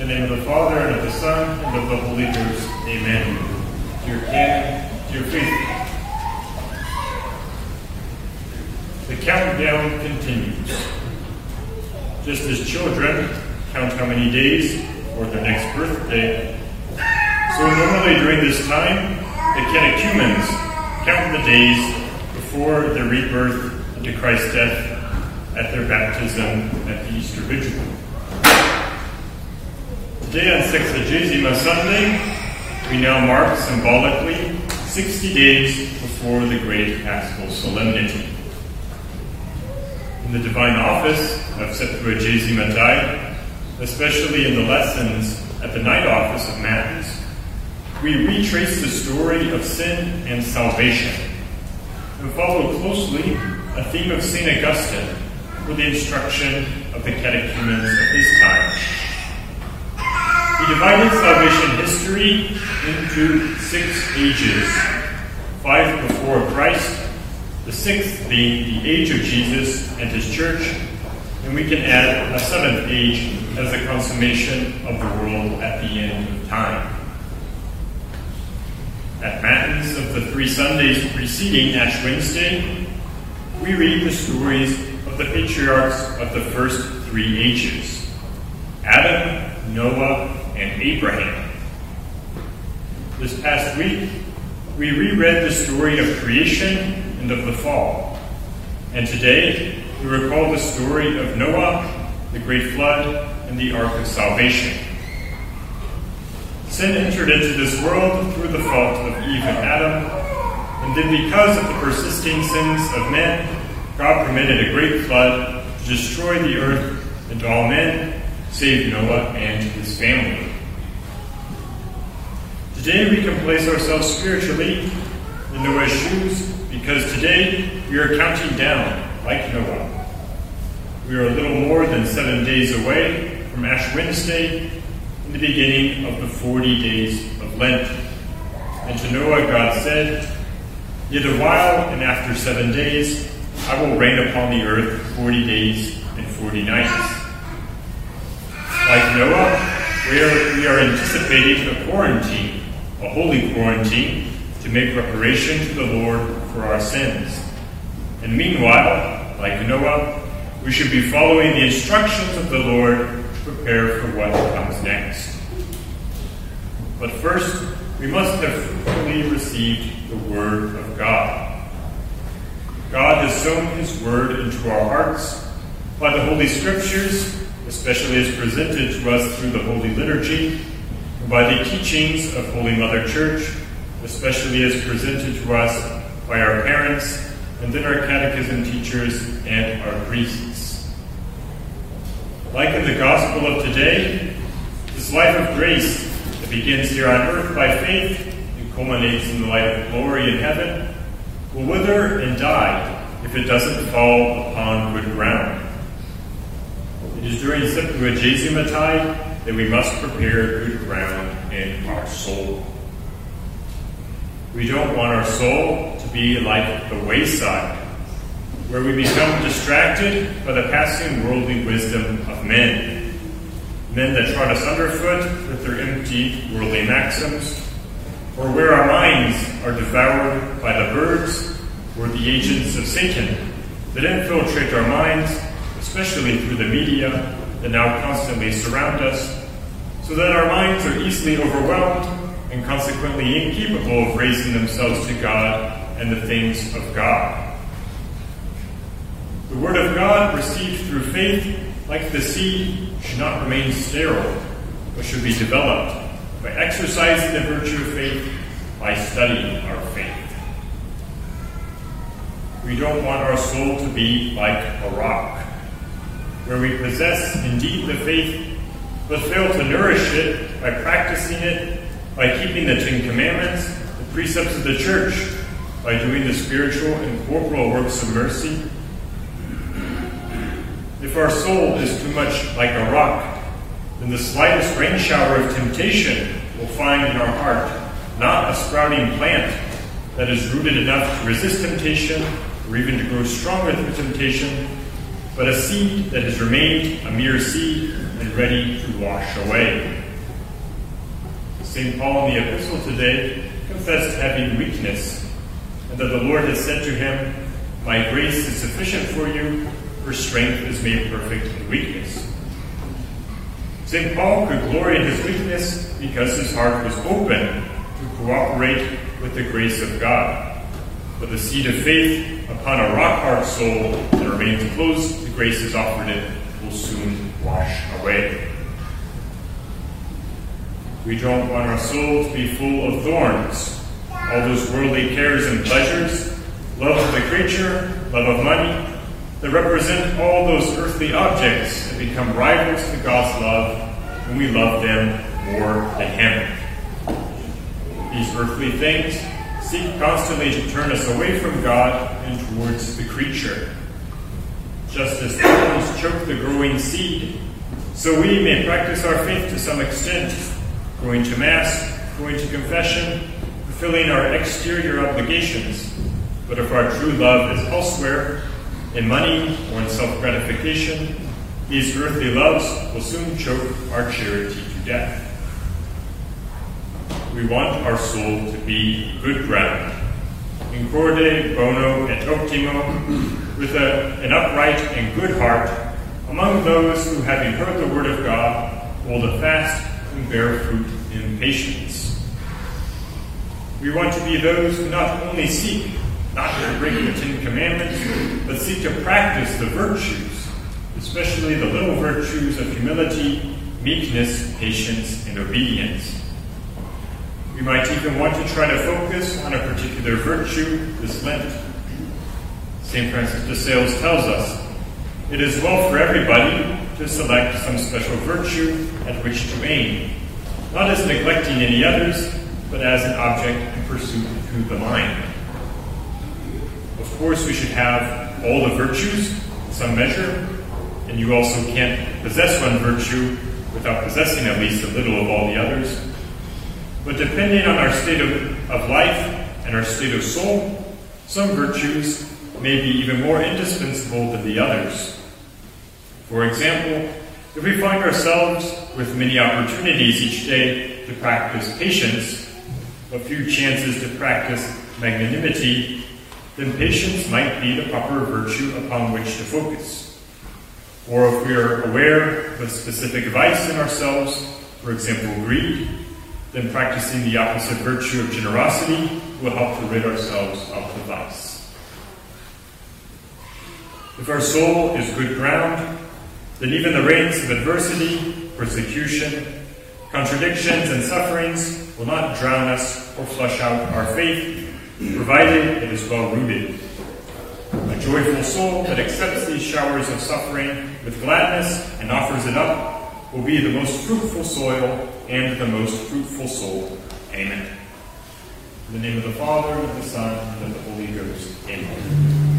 In the name of the Father, and of the Son, and of the Holy Ghost. Amen. Dear canon, dear faith. The countdown continues. Just as children count how many days for their next birthday, so normally during this time, the catechumens count the days before their rebirth into Christ's death at their baptism at the Easter Vigil. Today on Sexagesima Sunday, we now mark symbolically 60 days before the great Paschal Solemnity. In the divine office of Septuagesima tide, especially in the lessons at the night office of Matins, we retrace the story of sin and salvation and follow closely a theme of St. Augustine for the instruction of the catechumens of his time. He divided salvation history into six ages five before Christ, the sixth being the age of Jesus and his church, and we can add a seventh age as the consummation of the world at the end of time. At Matins of the three Sundays preceding Ash Wednesday, we read the stories of the patriarchs of the first three ages Adam, Noah, and Abraham. This past week, we reread the story of creation and of the fall. And today, we recall the story of Noah, the great flood, and the ark of salvation. Sin entered into this world through the fault of Eve and Adam, and then because of the persisting sins of men, God permitted a great flood to destroy the earth and all men, save Noah and his family. Today we can place ourselves spiritually in Noah's shoes because today we are counting down like Noah. We are a little more than seven days away from Ash Wednesday in the beginning of the 40 days of Lent. And to Noah God said, Yet a while, and after seven days, I will rain upon the earth 40 days and 40 nights. Like Noah, we are, we are anticipating a quarantine, a holy quarantine, to make reparation to the Lord for our sins. And meanwhile, like Noah, we should be following the instructions of the Lord to prepare for what comes next. But first, we must have fully received the Word of God. God has sown His Word into our hearts by the Holy Scriptures, especially as presented to us through the Holy Liturgy, by the teachings of Holy Mother Church, especially as presented to us by our parents, and then our catechism teachers and our priests. Like in the Gospel of today, this life of grace that begins here on earth by faith and culminates in the light of glory in heaven will wither and die if it doesn't fall upon good ground. It is during Septuagesima tide that we must prepare good ground in our soul. We don't want our soul to be like the wayside, where we become distracted by the passing worldly wisdom of men. Men that trot us underfoot with their empty worldly maxims, or where our minds are devoured by the birds or the agents of Satan that infiltrate our minds, especially through the media that now constantly surround us, so that our minds are easily overwhelmed and consequently incapable of raising themselves to God and the things of God. The Word of God received through faith, like the seed, should not remain sterile, but should be developed by exercising the virtue of faith, by studying our faith. We don't want our soul to be like a rock, where we possess indeed the faith, but fail to nourish it by practicing it, by keeping the Ten Commandments, the precepts of the church, by doing the spiritual and corporal works of mercy. If our soul is too much like a rock, then the slightest rain shower of temptation will find in our heart not a sprouting plant that is rooted enough to resist temptation or even to grow stronger through temptation, but a seed that has remained a mere seed and ready to wash away. St. Paul in the epistle today confessed having weakness, and that the Lord had said to him, My grace is sufficient for you, for strength is made perfect in weakness. St. Paul could glory in his weakness because his heart was open to cooperate with the grace of God. But the seed of faith upon a rock hard soul that remains closed to the graces offered it will soon wash away. We don't want our soul to be full of thorns, all those worldly cares and pleasures, love of the creature, love of money, that represent all those earthly objects that become rivals to God's love when we love them more than Him. These earthly things seek constantly to turn us away from God and towards the creature. Just as thorns choke the growing seed, so we may practice our faith to some extent, going to Mass, going to confession, fulfilling our exterior obligations. But if our true love is elsewhere, in money or in self gratification, these earthly loves will soon choke our charity to death. We want our soul to be good ground, in corde bono et optimo, with a, an upright and good heart, among those who, having heard the word of God, hold it fast and bear fruit in patience. We want to be those who not only seek not to break the Ten Commandments, but seek to practice the virtues, especially the little virtues of humility, meekness, patience, and obedience. We might even want to try to focus on a particular virtue this Lent. St. Francis de Sales tells us it is well for everybody to select some special virtue at which to aim, not as neglecting any others, but as an object in pursuit through the mind. Of course, we should have all the virtues in some measure, and you also can't possess one virtue without possessing at least a little of all the others. But depending on our state of, of life and our state of soul, some virtues may be even more indispensable than the others. For example, if we find ourselves with many opportunities each day to practice patience, but few chances to practice magnanimity, then patience might be the proper virtue upon which to focus. Or if we are aware of a specific vice in ourselves, for example, greed, then practicing the opposite virtue of generosity will help to rid ourselves of the vice. If our soul is good ground, then even the rains of adversity, persecution, contradictions, and sufferings will not drown us or flush out our faith provided it is well rooted. A joyful soul that accepts these showers of suffering with gladness and offers it up will be the most fruitful soil and the most fruitful soul. Amen. In the name of the Father, and of the Son, and of the Holy Ghost. Amen.